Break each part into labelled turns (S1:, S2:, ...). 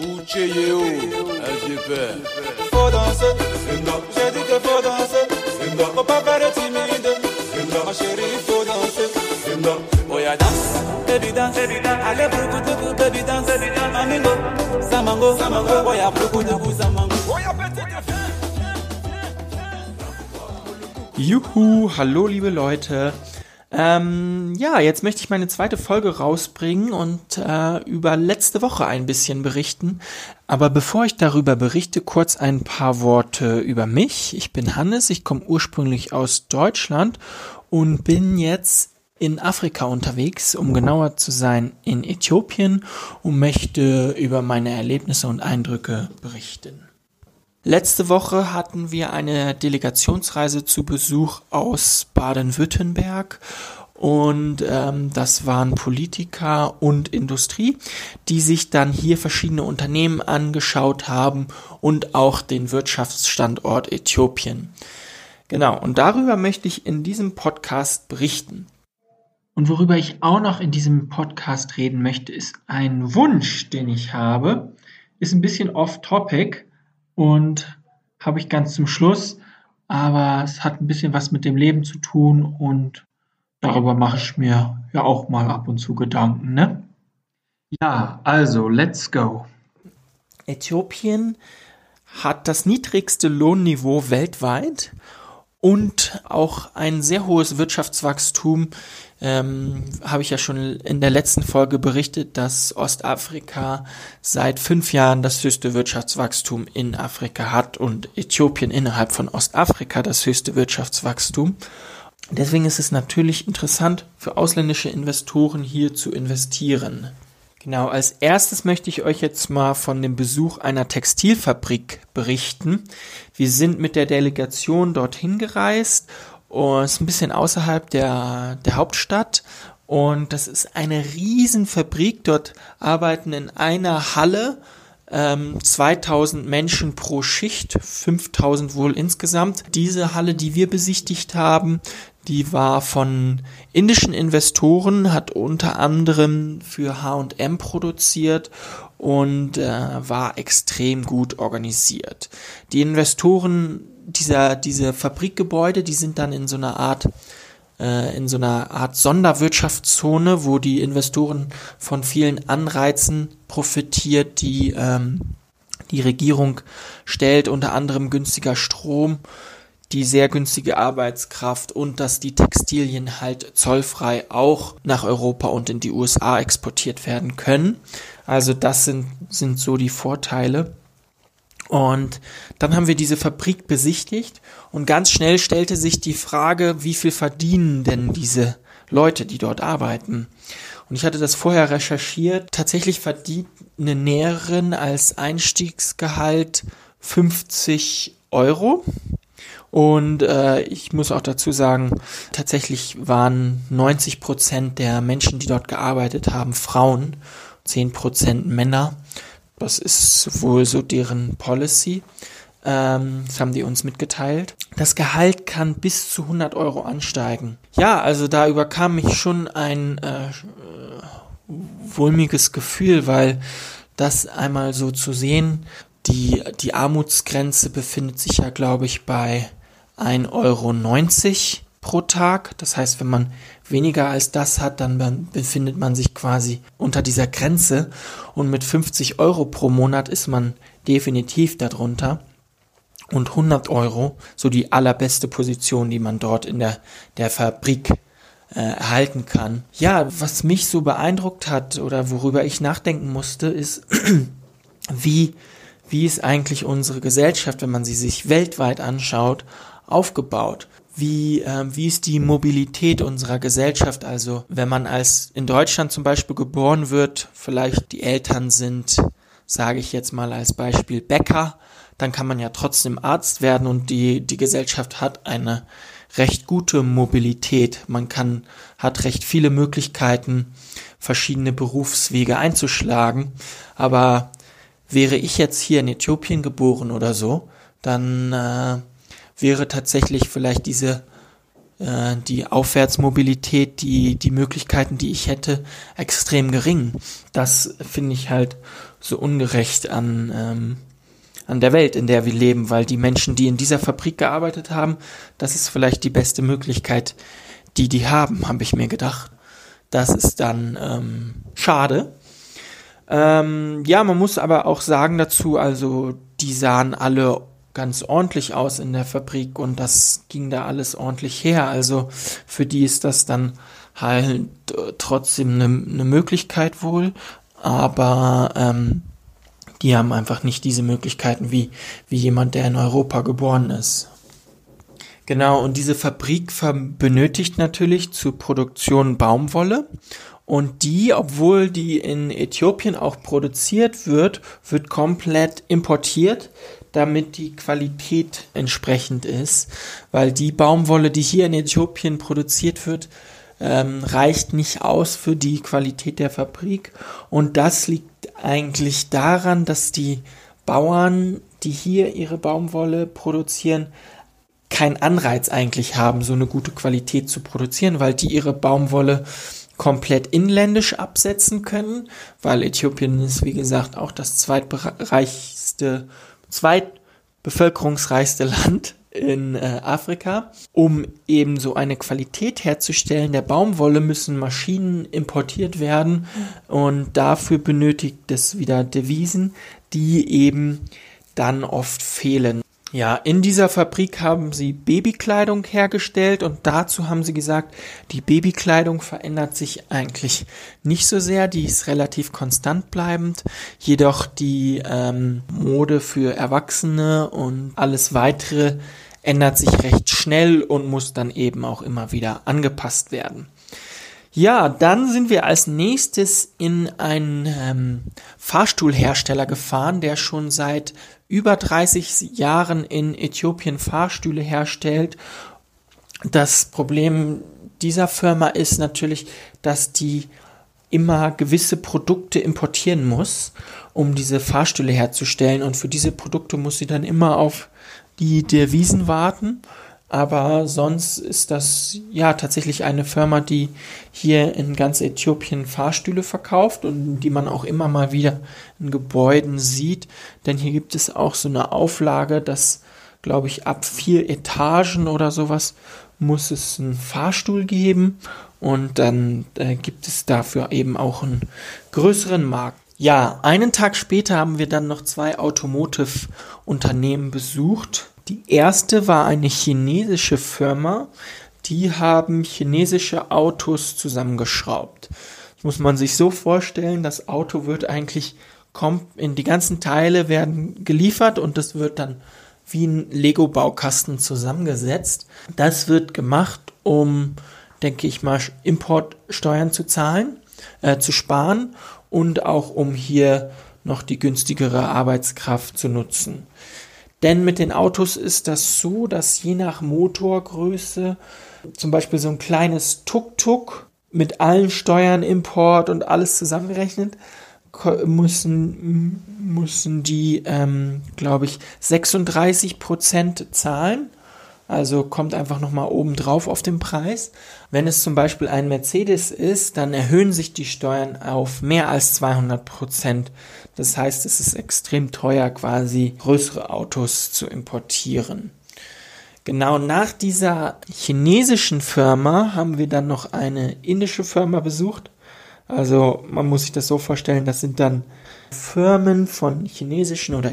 S1: Ucheyeo, LGP. Faut danser, j'ai dit que faut danser. Faut pas faire timide, ma chérie, faut danser. Oh yeah, dance, baby dance, allez de baby dance, mamingo, samango, oh yeah, beaucoup de samango. Oh yeah, petite
S2: Juhu, hallo liebe Leute. Ähm, ja, jetzt möchte ich meine zweite Folge rausbringen und äh, über letzte Woche ein bisschen berichten. Aber bevor ich darüber berichte, kurz ein paar Worte über mich. Ich bin Hannes, ich komme ursprünglich aus Deutschland und bin jetzt in Afrika unterwegs, um genauer zu sein in Äthiopien und möchte über meine Erlebnisse und Eindrücke berichten. Letzte Woche hatten wir eine Delegationsreise zu Besuch aus Baden-Württemberg und ähm, das waren Politiker und Industrie, die sich dann hier verschiedene Unternehmen angeschaut haben und auch den Wirtschaftsstandort Äthiopien. Genau, und darüber möchte ich in diesem Podcast berichten. Und worüber ich auch noch in diesem Podcast reden möchte, ist ein Wunsch, den ich habe. Ist ein bisschen off-topic, und habe ich ganz zum Schluss. Aber es hat ein bisschen was mit dem Leben zu tun und darüber mache ich mir ja auch mal ab und zu Gedanken, ne? Ja, also, let's go. Äthiopien hat das niedrigste Lohnniveau weltweit und auch ein sehr hohes Wirtschaftswachstum. Ähm, Habe ich ja schon in der letzten Folge berichtet, dass Ostafrika seit fünf Jahren das höchste Wirtschaftswachstum in Afrika hat und Äthiopien innerhalb von Ostafrika das höchste Wirtschaftswachstum. Deswegen ist es natürlich interessant für ausländische Investoren hier zu investieren. Genau, als erstes möchte ich euch jetzt mal von dem Besuch einer Textilfabrik berichten. Wir sind mit der Delegation dorthin gereist und es ist ein bisschen außerhalb der, der Hauptstadt und das ist eine Riesenfabrik. Dort arbeiten in einer Halle ähm, 2000 Menschen pro Schicht, 5000 wohl insgesamt. Diese Halle, die wir besichtigt haben, die war von indischen Investoren, hat unter anderem für H&M produziert und äh, war extrem gut organisiert. Die Investoren dieser diese Fabrikgebäude, die sind dann in so einer Art äh, in so einer Art Sonderwirtschaftszone, wo die Investoren von vielen Anreizen profitiert, die ähm, die Regierung stellt, unter anderem günstiger Strom die sehr günstige Arbeitskraft und dass die Textilien halt zollfrei auch nach Europa und in die USA exportiert werden können. Also das sind, sind so die Vorteile. Und dann haben wir diese Fabrik besichtigt und ganz schnell stellte sich die Frage, wie viel verdienen denn diese Leute, die dort arbeiten? Und ich hatte das vorher recherchiert. Tatsächlich verdient eine Näherin als Einstiegsgehalt 50 Euro. Und äh, ich muss auch dazu sagen, tatsächlich waren 90 Prozent der Menschen, die dort gearbeitet haben, Frauen, 10 Prozent Männer. Das ist wohl so deren Policy. Ähm, das haben die uns mitgeteilt. Das Gehalt kann bis zu 100 Euro ansteigen. Ja, also da überkam mich schon ein äh, wohlmiges Gefühl, weil das einmal so zu sehen, die, die Armutsgrenze befindet sich ja, glaube ich, bei 1,90 Euro pro Tag. Das heißt, wenn man weniger als das hat, dann befindet man sich quasi unter dieser Grenze. Und mit 50 Euro pro Monat ist man definitiv darunter. Und 100 Euro, so die allerbeste Position, die man dort in der, der Fabrik äh, erhalten kann. Ja, was mich so beeindruckt hat oder worüber ich nachdenken musste, ist, wie, wie ist eigentlich unsere Gesellschaft, wenn man sie sich weltweit anschaut, aufgebaut? Wie, äh, wie ist die Mobilität unserer Gesellschaft? Also wenn man als in Deutschland zum Beispiel geboren wird, vielleicht die Eltern sind, sage ich jetzt mal als Beispiel Bäcker, dann kann man ja trotzdem Arzt werden und die, die Gesellschaft hat eine recht gute Mobilität. Man kann, hat recht viele Möglichkeiten, verschiedene Berufswege einzuschlagen. Aber wäre ich jetzt hier in Äthiopien geboren oder so, dann äh, wäre tatsächlich vielleicht diese äh, die Aufwärtsmobilität, die, die Möglichkeiten, die ich hätte, extrem gering. Das finde ich halt so ungerecht an, ähm, an der Welt, in der wir leben, weil die Menschen, die in dieser Fabrik gearbeitet haben, das ist vielleicht die beste Möglichkeit, die die haben, habe ich mir gedacht. Das ist dann ähm, schade. Ähm, ja, man muss aber auch sagen dazu, also die sahen alle ganz ordentlich aus in der Fabrik und das ging da alles ordentlich her. Also für die ist das dann halt äh, trotzdem eine ne Möglichkeit wohl, aber ähm, die haben einfach nicht diese Möglichkeiten wie, wie jemand, der in Europa geboren ist. Genau, und diese Fabrik benötigt natürlich zur Produktion Baumwolle. Und die, obwohl die in Äthiopien auch produziert wird, wird komplett importiert, damit die Qualität entsprechend ist. Weil die Baumwolle, die hier in Äthiopien produziert wird, ähm, reicht nicht aus für die Qualität der Fabrik. Und das liegt eigentlich daran, dass die Bauern, die hier ihre Baumwolle produzieren, keinen Anreiz eigentlich haben, so eine gute Qualität zu produzieren, weil die ihre Baumwolle komplett inländisch absetzen können, weil Äthiopien ist, wie gesagt, auch das zweitreichste, zweitbevölkerungsreichste Land in äh, Afrika. Um eben so eine Qualität herzustellen der Baumwolle müssen Maschinen importiert werden und dafür benötigt es wieder Devisen, die eben dann oft fehlen. Ja, in dieser Fabrik haben sie Babykleidung hergestellt und dazu haben sie gesagt, die Babykleidung verändert sich eigentlich nicht so sehr, die ist relativ konstant bleibend, jedoch die ähm, Mode für Erwachsene und alles weitere ändert sich recht schnell und muss dann eben auch immer wieder angepasst werden. Ja, dann sind wir als nächstes in einen ähm, Fahrstuhlhersteller gefahren, der schon seit über 30 Jahren in Äthiopien Fahrstühle herstellt. Das Problem dieser Firma ist natürlich, dass die immer gewisse Produkte importieren muss, um diese Fahrstühle herzustellen. Und für diese Produkte muss sie dann immer auf die Devisen warten. Aber sonst ist das ja tatsächlich eine Firma, die hier in ganz Äthiopien Fahrstühle verkauft und die man auch immer mal wieder in Gebäuden sieht. Denn hier gibt es auch so eine Auflage, dass, glaube ich, ab vier Etagen oder sowas muss es einen Fahrstuhl geben und dann äh, gibt es dafür eben auch einen größeren Markt. Ja, einen Tag später haben wir dann noch zwei Automotive-Unternehmen besucht die erste war eine chinesische Firma, die haben chinesische Autos zusammengeschraubt. Das muss man sich so vorstellen, das Auto wird eigentlich kommt in die ganzen Teile werden geliefert und das wird dann wie ein Lego Baukasten zusammengesetzt. Das wird gemacht, um denke ich mal Importsteuern zu zahlen, äh, zu sparen und auch um hier noch die günstigere Arbeitskraft zu nutzen. Denn mit den Autos ist das so, dass je nach Motorgröße zum Beispiel so ein kleines Tuk-Tuk mit allen Steuern, Import und alles zusammengerechnet, müssen, müssen die, ähm, glaube ich, 36 Prozent zahlen. Also kommt einfach nochmal oben drauf auf den Preis. Wenn es zum Beispiel ein Mercedes ist, dann erhöhen sich die Steuern auf mehr als 200 Prozent. Das heißt, es ist extrem teuer, quasi größere Autos zu importieren. Genau nach dieser chinesischen Firma haben wir dann noch eine indische Firma besucht. Also man muss sich das so vorstellen, das sind dann Firmen von chinesischen oder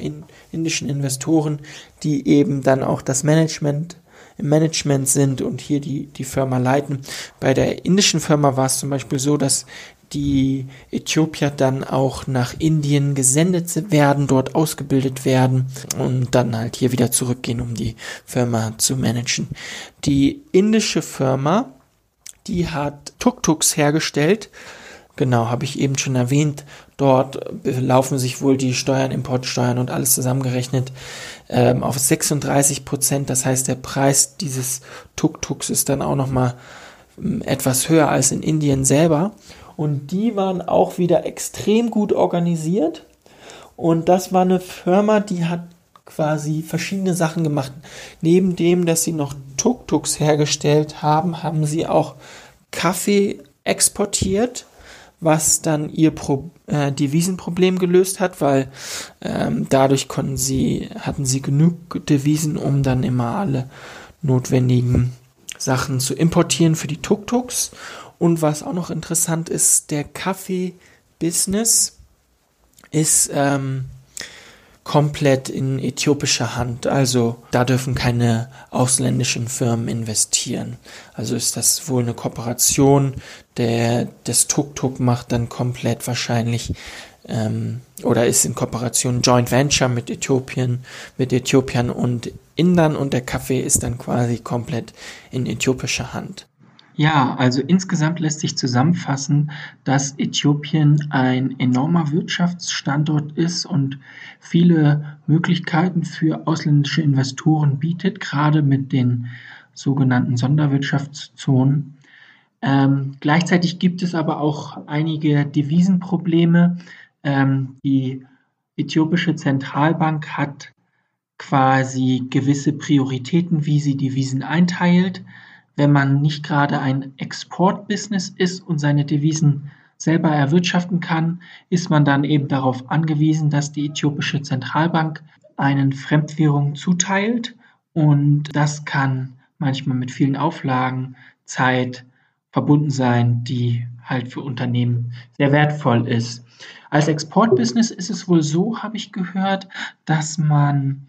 S2: indischen Investoren, die eben dann auch das Management im Management sind und hier die, die Firma leiten. Bei der indischen Firma war es zum Beispiel so, dass die Äthiopier dann auch nach Indien gesendet werden, dort ausgebildet werden und dann halt hier wieder zurückgehen, um die Firma zu managen. Die indische Firma, die hat Tuk-Tuks hergestellt. Genau, habe ich eben schon erwähnt. Dort laufen sich wohl die Steuern, Importsteuern und alles zusammengerechnet ähm, auf 36 Prozent. Das heißt, der Preis dieses Tuk-Tuks ist dann auch nochmal ähm, etwas höher als in Indien selber. Und die waren auch wieder extrem gut organisiert. Und das war eine Firma, die hat quasi verschiedene Sachen gemacht. Neben dem, dass sie noch Tuk-Tuks hergestellt haben, haben sie auch Kaffee exportiert, was dann ihr Pro äh, Devisenproblem gelöst hat, weil ähm, dadurch konnten sie, hatten sie genug Devisen, um dann immer alle notwendigen Sachen zu importieren für die Tuk-Tuks. Und was auch noch interessant ist, der Kaffee-Business ist ähm, komplett in äthiopischer Hand. Also da dürfen keine ausländischen Firmen investieren. Also ist das wohl eine Kooperation. Der das Tuk-Tuk macht dann komplett wahrscheinlich ähm, oder ist in Kooperation Joint Venture mit Äthiopien, mit Äthiopiern und Indern und der Kaffee ist dann quasi komplett in äthiopischer Hand. Ja, also insgesamt lässt sich zusammenfassen, dass Äthiopien ein enormer Wirtschaftsstandort ist und viele Möglichkeiten für ausländische Investoren bietet, gerade mit den sogenannten Sonderwirtschaftszonen. Ähm, gleichzeitig gibt es aber auch einige Devisenprobleme. Ähm, die äthiopische Zentralbank hat quasi gewisse Prioritäten, wie sie Devisen einteilt wenn man nicht gerade ein Exportbusiness ist und seine Devisen selber erwirtschaften kann, ist man dann eben darauf angewiesen, dass die äthiopische Zentralbank einen Fremdwährung zuteilt und das kann manchmal mit vielen Auflagen, Zeit verbunden sein, die halt für Unternehmen sehr wertvoll ist. Als Exportbusiness ist es wohl so, habe ich gehört, dass man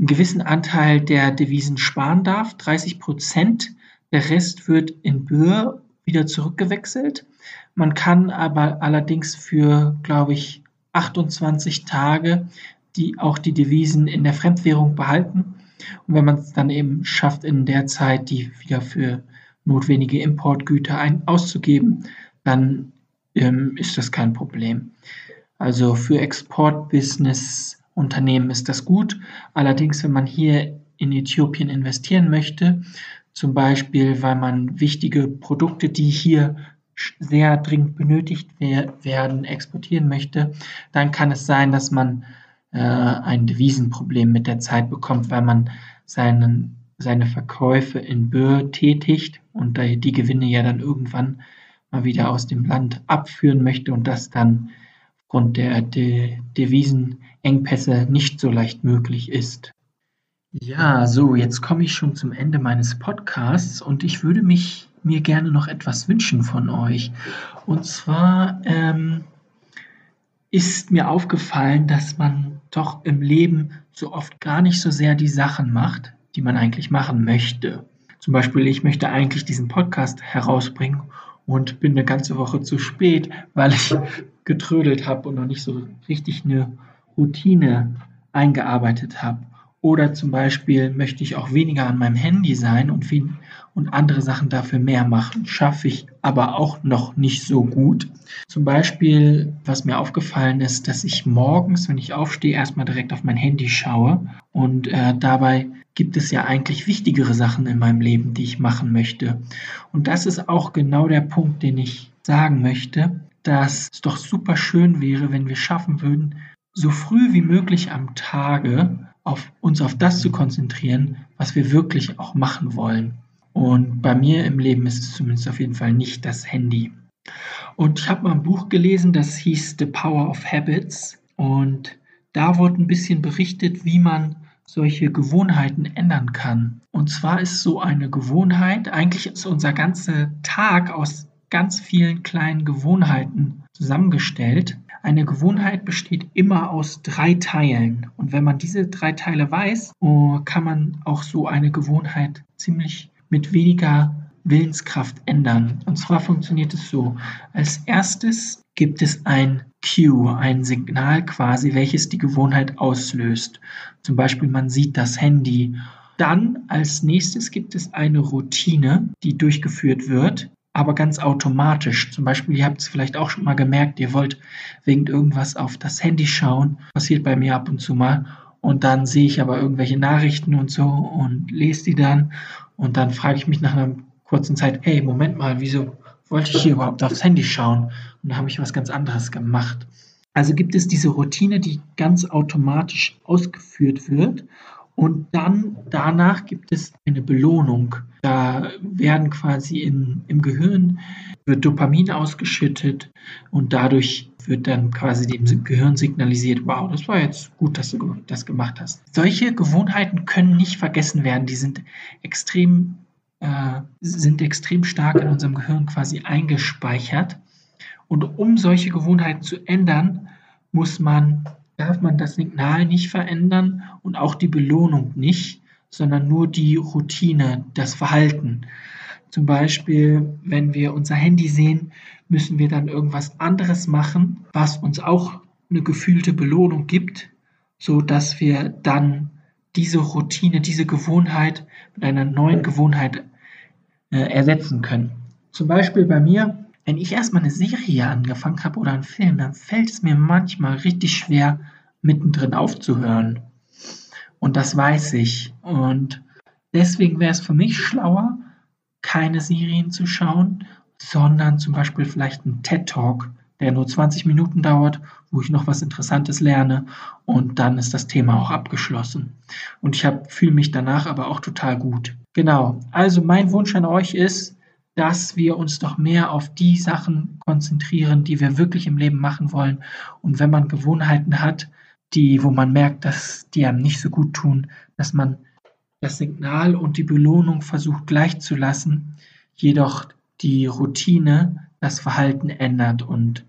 S2: einen gewissen Anteil der Devisen sparen darf, 30 Prozent. Der Rest wird in Böhr wieder zurückgewechselt. Man kann aber allerdings für, glaube ich, 28 Tage die auch die Devisen in der Fremdwährung behalten. Und wenn man es dann eben schafft, in der Zeit die wieder für notwendige Importgüter ein, auszugeben, dann ähm, ist das kein Problem. Also für Exportbusiness Unternehmen ist das gut. Allerdings, wenn man hier in Äthiopien investieren möchte, zum Beispiel, weil man wichtige Produkte, die hier sehr dringend benötigt werden, exportieren möchte, dann kann es sein, dass man äh, ein Devisenproblem mit der Zeit bekommt, weil man seinen, seine Verkäufe in Böhr tätigt und die Gewinne ja dann irgendwann mal wieder aus dem Land abführen möchte und das dann aufgrund der De Devisenengpässe nicht so leicht möglich ist. Ja, so, jetzt komme ich schon zum Ende meines Podcasts und ich würde mich mir gerne noch etwas wünschen von euch. Und zwar ähm, ist mir aufgefallen, dass man doch im Leben so oft gar nicht so sehr die Sachen macht, die man eigentlich machen möchte. Zum Beispiel, ich möchte eigentlich diesen Podcast herausbringen und bin eine ganze Woche zu spät, weil ich getrödelt habe und noch nicht so richtig eine Routine eingearbeitet habe. Oder zum Beispiel möchte ich auch weniger an meinem Handy sein und, viel, und andere Sachen dafür mehr machen. Schaffe ich aber auch noch nicht so gut. Zum Beispiel, was mir aufgefallen ist, dass ich morgens, wenn ich aufstehe, erstmal direkt auf mein Handy schaue. Und äh, dabei gibt es ja eigentlich wichtigere Sachen in meinem Leben, die ich machen möchte. Und das ist auch genau der Punkt, den ich sagen möchte, dass es doch super schön wäre, wenn wir schaffen würden, so früh wie möglich am Tage auf uns auf das zu konzentrieren, was wir wirklich auch machen wollen. Und bei mir im Leben ist es zumindest auf jeden Fall nicht das Handy. Und ich habe mal ein Buch gelesen, das hieß The Power of Habits. Und da wurde ein bisschen berichtet, wie man solche Gewohnheiten ändern kann. Und zwar ist so eine Gewohnheit, eigentlich ist unser ganzer Tag aus ganz vielen kleinen Gewohnheiten zusammengestellt. Eine Gewohnheit besteht immer aus drei Teilen. Und wenn man diese drei Teile weiß, oh, kann man auch so eine Gewohnheit ziemlich mit weniger Willenskraft ändern. Und zwar funktioniert es so. Als erstes gibt es ein Cue, ein Signal quasi, welches die Gewohnheit auslöst. Zum Beispiel man sieht das Handy. Dann als nächstes gibt es eine Routine, die durchgeführt wird aber ganz automatisch. Zum Beispiel, ihr habt es vielleicht auch schon mal gemerkt, ihr wollt wegen irgendwas auf das Handy schauen. Passiert bei mir ab und zu mal. Und dann sehe ich aber irgendwelche Nachrichten und so und lese die dann. Und dann frage ich mich nach einer kurzen Zeit, hey, Moment mal, wieso wollte ich hier überhaupt aufs Handy schauen? Und da habe ich was ganz anderes gemacht. Also gibt es diese Routine, die ganz automatisch ausgeführt wird. Und dann danach gibt es eine Belohnung. Da werden quasi in, im Gehirn wird Dopamin ausgeschüttet und dadurch wird dann quasi dem Gehirn signalisiert, wow, das war jetzt gut, dass du das gemacht hast. Solche Gewohnheiten können nicht vergessen werden. Die sind extrem, äh, sind extrem stark in unserem Gehirn quasi eingespeichert. Und um solche Gewohnheiten zu ändern, muss man, darf man das Signal nicht verändern und auch die Belohnung nicht, sondern nur die Routine, das Verhalten. Zum Beispiel, wenn wir unser Handy sehen, müssen wir dann irgendwas anderes machen, was uns auch eine gefühlte Belohnung gibt, so dass wir dann diese Routine, diese Gewohnheit mit einer neuen Gewohnheit äh, ersetzen können. Zum Beispiel bei mir, wenn ich erstmal eine Serie angefangen habe oder einen Film, dann fällt es mir manchmal richtig schwer, mittendrin aufzuhören. Und das weiß ich. Und deswegen wäre es für mich schlauer, keine Serien zu schauen, sondern zum Beispiel vielleicht einen TED Talk, der nur 20 Minuten dauert, wo ich noch was Interessantes lerne und dann ist das Thema auch abgeschlossen. Und ich fühle mich danach aber auch total gut. Genau, also mein Wunsch an euch ist, dass wir uns doch mehr auf die Sachen konzentrieren, die wir wirklich im Leben machen wollen. Und wenn man Gewohnheiten hat, die, wo man merkt, dass die einem nicht so gut tun, dass man das Signal und die Belohnung versucht gleichzulassen, jedoch die Routine das Verhalten ändert und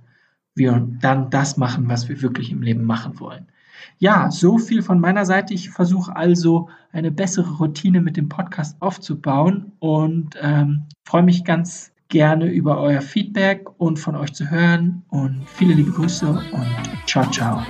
S2: wir dann das machen, was wir wirklich im Leben machen wollen. Ja, so viel von meiner Seite. Ich versuche also eine bessere Routine mit dem Podcast aufzubauen und ähm, freue mich ganz gerne über euer Feedback und von euch zu hören. Und viele liebe Grüße und ciao, ciao.